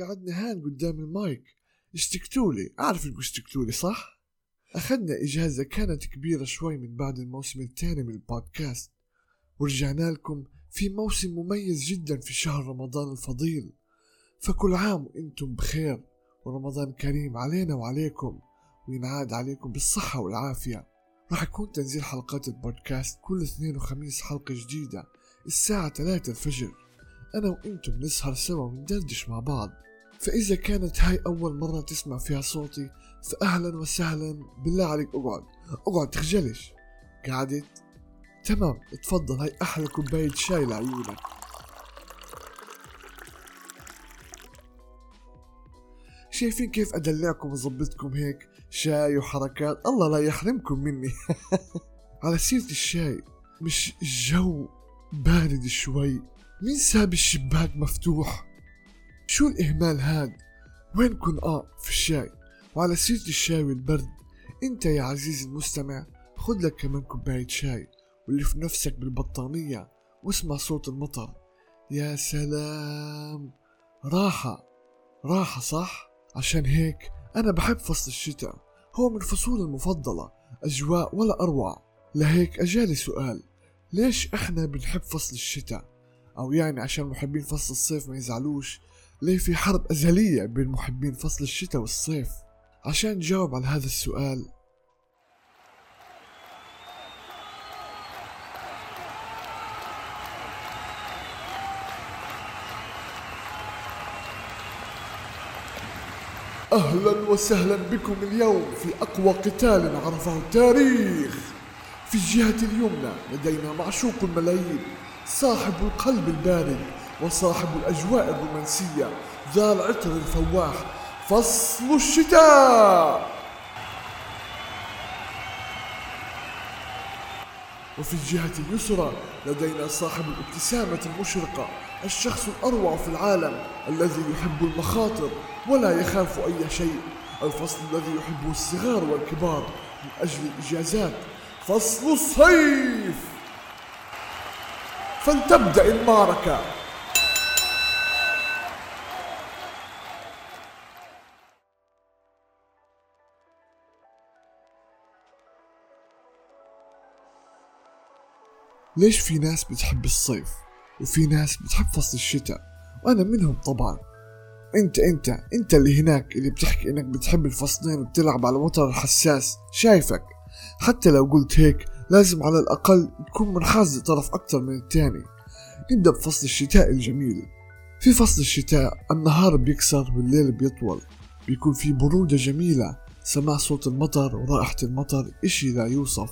قعدنا هان قدام المايك. اشتقتولي أعرف إنكم اشتقتولي صح؟ أخذنا إجازة كانت كبيرة شوي من بعد الموسم الثاني من البودكاست. ورجعنا لكم في موسم مميز جدا في شهر رمضان الفضيل. فكل عام وإنتم بخير ورمضان كريم علينا وعليكم وينعاد عليكم بالصحة والعافية. راح يكون تنزيل حلقات البودكاست كل اثنين وخميس حلقة جديدة الساعة 3 الفجر. أنا وإنتم نسهر سوا وندردش مع بعض. فإذا كانت هاي أول مرة تسمع فيها صوتي فأهلا وسهلا. بالله عليك أقعد. أقعد تخجلش. قعدت تمام اتفضل. هاي أحلى كوباية شاي لعيونك. شايفين كيف أدلعكم وظبطكم هيك؟ شاي وحركات. الله لا يحرمكم مني. على سيرة الشاي مش الجو بارد شوي؟ مين ساب الشباك مفتوح. شو الإهمال هاد وينكن آه في الشاي؟ وعلى سيرة الشاي والبرد. أنت يا عزيزي المستمع خد لك كمان كوباية شاي واللي في نفسك بالبطانية واسمع صوت المطر. يا سلام. راحة. راحة صح؟ عشان هيك أنا بحب فصل الشتاء. هو من فصول المفضلة. أجواء ولا أروع. لهيك أجالي سؤال. ليش إحنا بنحب فصل الشتاء؟ أو يعني عشان محبين فصل الصيف ما يزعلوش. ليه في حرب أزلية بين محبين فصل الشتاء والصيف؟ عشان نجاوب على هذا السؤال. أهلا وسهلا بكم اليوم في أقوى قتال عرفه التاريخ. في الجهة اليمنى لدينا معشوق الملايين. صاحب القلب البارد وصاحب الأجواء الرومانسية ذا العطر الفواح. فصل الشتاء! وفي الجهة اليسرى لدينا صاحب الابتسامة المشرقة الشخص الأروع في العالم الذي يحب المخاطر ولا يخاف أي شيء. الفصل الذي يحبه الصغار والكبار من أجل الإجازات. فصل الصيف! فلتبدأ المعركة ليش في ناس بتحب الصيف وفي ناس بتحب فصل الشتاء؟ وأنا منهم طبعا. أنت أنت أنت اللي هناك اللي بتحكي إنك بتحب الفصلين وبتلعب على وتر الحساس. شايفك. حتى لو قلت هيك لازم على الأقل تكون منحاز لطرف أكتر من التاني نبدأ بفصل الشتاء الجميل. في فصل الشتاء النهار بيكسر والليل بيطول. بيكون في برودة جميلة سماع صوت المطر ورائحة المطر إشي لا يوصف.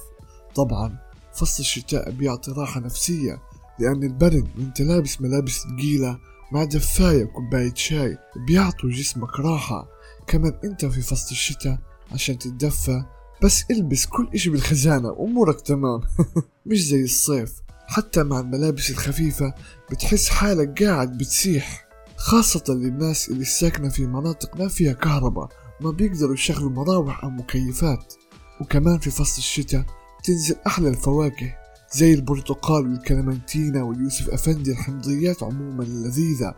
طبعا فصل الشتاء بيعطي راحة نفسية لأن البرد وأنت لابس ملابس ثقيلة مع دفاية وكوباية شاي بيعطوا جسمك راحة. كمان أنت في فصل الشتاء عشان تتدفى بس إلبس كل إشي بالخزانة امورك تمام. مش زي الصيف. حتى مع الملابس الخفيفة بتحس حالك قاعد بتسيح. خاصة للناس اللي ساكنة في مناطق ما فيها كهرباء ما بيقدروا يشغلوا مراوح أو مكيفات. وكمان في فصل الشتاء تنزل أحلى الفواكه زي البرتقال والكلمنتينا واليوسف أفندي الحمضيات عموما اللذيذة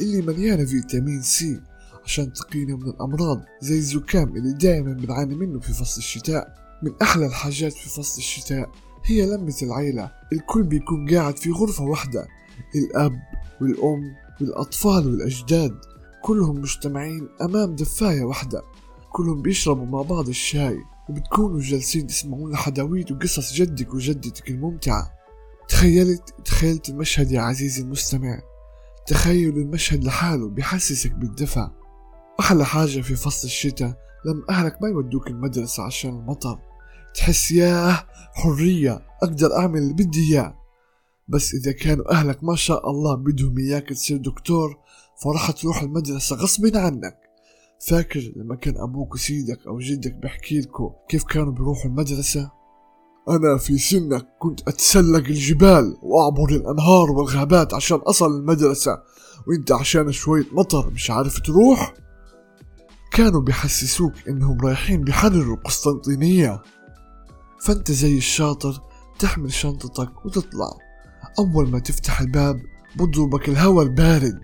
اللي مليانة فيتامين سي. عشان تقينا من الأمراض زي الزكام اللي دائما بنعاني منه في فصل الشتاء. من أحلى الحاجات في فصل الشتاء هي لمة العيلة. الكل بيكون قاعد في غرفة واحدة. الأب والأم والأطفال والأجداد كلهم مجتمعين أمام دفاية واحدة. كلهم بيشربوا مع بعض الشاي وبتكونوا جالسين تسمعون لحداويت وقصص جدك وجدتك الممتعة. تخيلت تخيلت المشهد يا عزيزي المستمع. تخيل المشهد لحاله بيحسسك بالدفى أحلى حاجة في فصل الشتاء لما أهلك ما يودوك المدرسة عشان المطر تحس ياه حرية أقدر أعمل اللي بدي إياه بس إذا كانوا أهلك ما شاء الله بدهم إياك تصير دكتور فراح تروح المدرسة غصب عنك فاكر لما كان أبوك وسيدك أو جدك بحكي لكم كيف كانوا بيروحوا المدرسة؟ أنا في سنك كنت أتسلق الجبال وأعبر الأنهار والغابات عشان أصل المدرسة وإنت عشان شوية مطر مش عارف تروح؟ كانوا بيحسسوك إنهم رايحين بيحرروا القسطنطينية فأنت زي الشاطر تحمل شنطتك وتطلع. أول ما تفتح الباب بضربك الهواء البارد.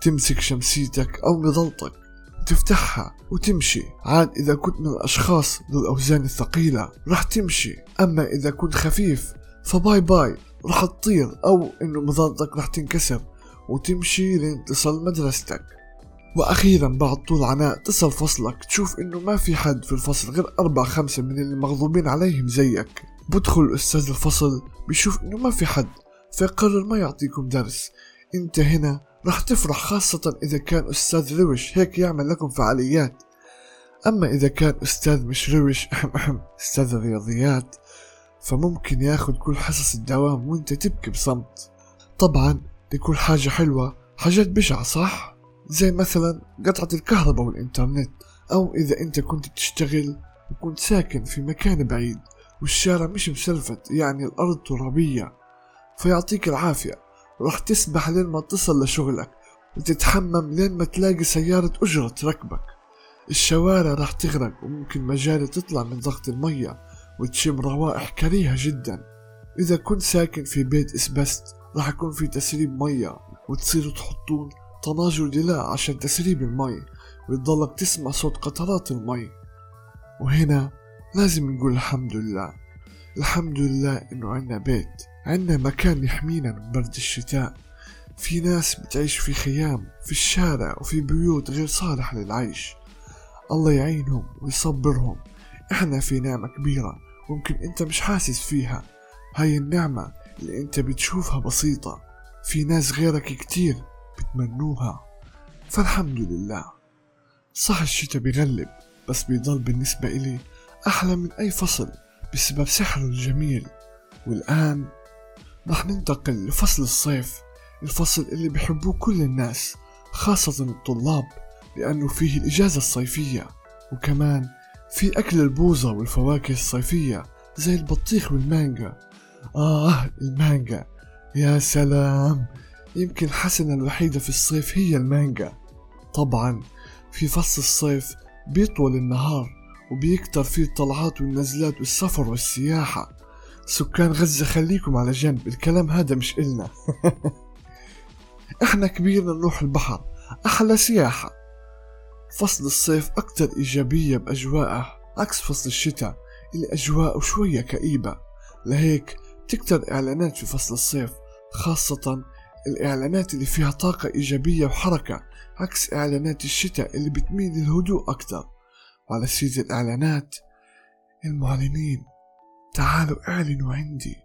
تمسك شمسيتك أو مظلتك وتفتحها وتمشي. عاد إذا كنت من الأشخاص ذو الأوزان الثقيلة راح تمشي. أما إذا كنت خفيف فباي باي. راح تطير أو إنه مظلتك راح تنكسر. وتمشي لين تصل مدرستك. وأخيرا بعد طول عناء تصل فصلك. تشوف إنه ما في حد في الفصل غير أربع خمسة من اللي مغضوبين عليهم زيك. بدخل الأستاذ الفصل بيشوف إنه ما في حد فيقرر ما يعطيكم درس. أنت هنا راح تفرح خاصة إذا كان أستاذ روش. هيك يعمل لكم فعاليات. أما إذا كان أستاذ مش روش أستاذ الرياضيات فممكن ياخد كل حصص الدوام وأنت تبكي بصمت. طبعا لكل حاجة حلوة حاجات بشعة صح؟ زي مثلا قطعة الكهرباء والإنترنت أو إذا أنت كنت بتشتغل وكنت ساكن في مكان بعيد والشارع مش مسلفت يعني الأرض ترابية فيعطيك العافية. راح تسبح لين ما تصل لشغلك وتتحمم لين ما تلاقي سيارة أجرة تركبك. الشوارع راح تغرق وممكن مجاري تطلع من ضغط المية وتشم روائح كريهة جدا. إذا كنت ساكن في بيت إسبست راح يكون في تسريب مية وتصيروا تحطون طناجر دلاء عشان تسريب المي وتضلك تسمع صوت قطرات المي. وهنا لازم نقول الحمد لله. الحمد لله إنه عنا بيت عنا مكان يحمينا من برد الشتاء. في ناس بتعيش في خيام في الشارع وفي بيوت غير صالحة للعيش. الله يعينهم ويصبرهم. إحنا في نعمة كبيرة ممكن أنت مش حاسس فيها. هاي النعمة اللي أنت بتشوفها بسيطة. في ناس غيرك كتير بتمنوها فالحمد لله. صح الشتاء بيغلب بس بيضل بالنسبة إلي أحلى من أي فصل بسبب سحره الجميل. والآن رح ننتقل لفصل الصيف الفصل اللي بحبوه كل الناس خاصة الطلاب لأنه فيه الإجازة الصيفية. وكمان في أكل البوظة والفواكه الصيفية زي البطيخ والمانجا. آه المانجا. يا سلام! يمكن حسنة الوحيدة في الصيف هي المانجا. طبعا في فصل الصيف بيطول النهار وبيكتر فيه الطلعات والنزلات والسفر والسياحة. سكان غزة خليكم على جنب الكلام هذا مش إلنا. إحنا كبيرنا نروح البحر أحلى سياحة. فصل الصيف أكتر إيجابية بأجواءه عكس فصل الشتاء اللي أجواءه شوية كئيبة. لهيك تكتر إعلانات في فصل الصيف خاصة الإعلانات اللي فيها طاقة إيجابية وحركة عكس إعلانات الشتاء اللي بتميل للهدوء أكتر وعلى سيرة الإعلانات المعلنين تعالوا اعلنوا عندي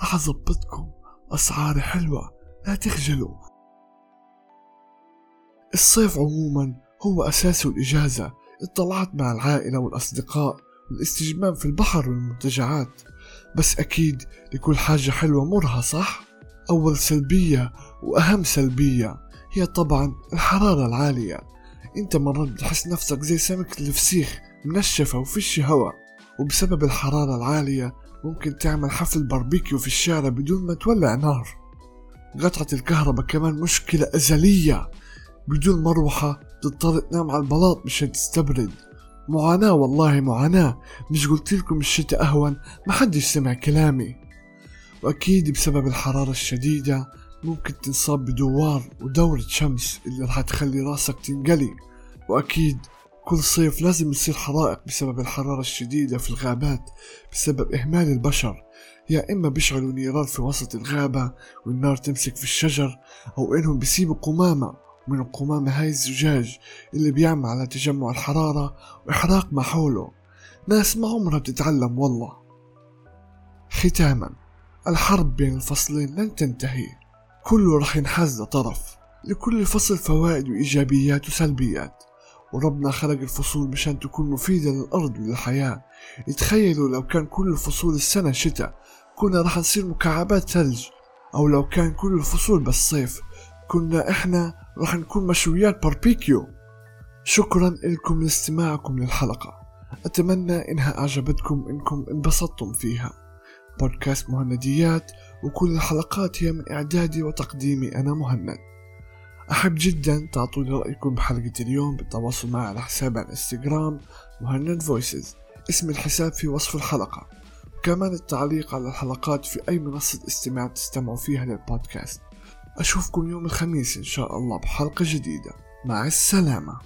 راح أظبطكم أسعار حلوة لا تخجلوا. الصيف عموما هو أساسه الإجازة الطلعات مع العائلة والأصدقاء والاستجمام في البحر والمنتجعات. بس أكيد لكل حاجة حلوة مرها صح؟ أول سلبية وأهم سلبية هي طبعا الحرارة العالية. أنت مرات بتحس نفسك زي سمكة الفسيخ منشفة وفيش هوا وبسبب الحرارة العالية ممكن تعمل حفل باربيكيو في الشارع بدون ما تولع نار. قطعة الكهرباء كمان مشكلة أزلية. بدون مروحة تضطر تنام على البلاط مشان تستبرد. معاناة والله معاناة. مش قلت لكم الشتاء أهون؟ محدش سمع كلامي. وأكيد بسبب الحرارة الشديدة ممكن تنصاب بدوار ودورة شمس اللي راح تخلي راسك تنقلي. وأكيد كل صيف لازم يصير حرائق بسبب الحرارة الشديدة في الغابات بسبب إهمال البشر. يا إما بيشعلوا نيران في وسط الغابة والنار تمسك في الشجر أو إنهم بيسيبوا قمامة من القمامة هاي الزجاج اللي بيعمل على تجمع الحرارة وإحراق ما حوله. ناس ما عمرها بتتعلم والله. ختاما. الحرب بين الفصلين لن تنتهي. كله رح ينحاز لطرف لكل فصل فوائد وإيجابيات وسلبيات. وربنا خلق الفصول مشان تكون مفيدة للأرض وللحياة. تخيلوا لو كان كل فصول السنة شتاء كنا رح نصير مكعبات ثلج. أو لو كان كل الفصول بس صيف كنا إحنا رح نكون مشويات باربيكيو. شكرا لكم لاستماعكم للحلقة. أتمنى إنها أعجبتكم إنكم انبسطتم فيها. بودكاست مهنديات وكل الحلقات هي من إعدادي وتقديمي أنا مهند. أحب جدا تعطوني رأيكم بحلقة اليوم بالتواصل معي على حساب على الإنستغرام مهند فويسز. اسم الحساب في وصف الحلقة. كمان التعليق على الحلقات في أي منصة استماع تستمعوا فيها للبودكاست. أشوفكم يوم الخميس إن شاء الله بحلقة جديدة. مع السلامة.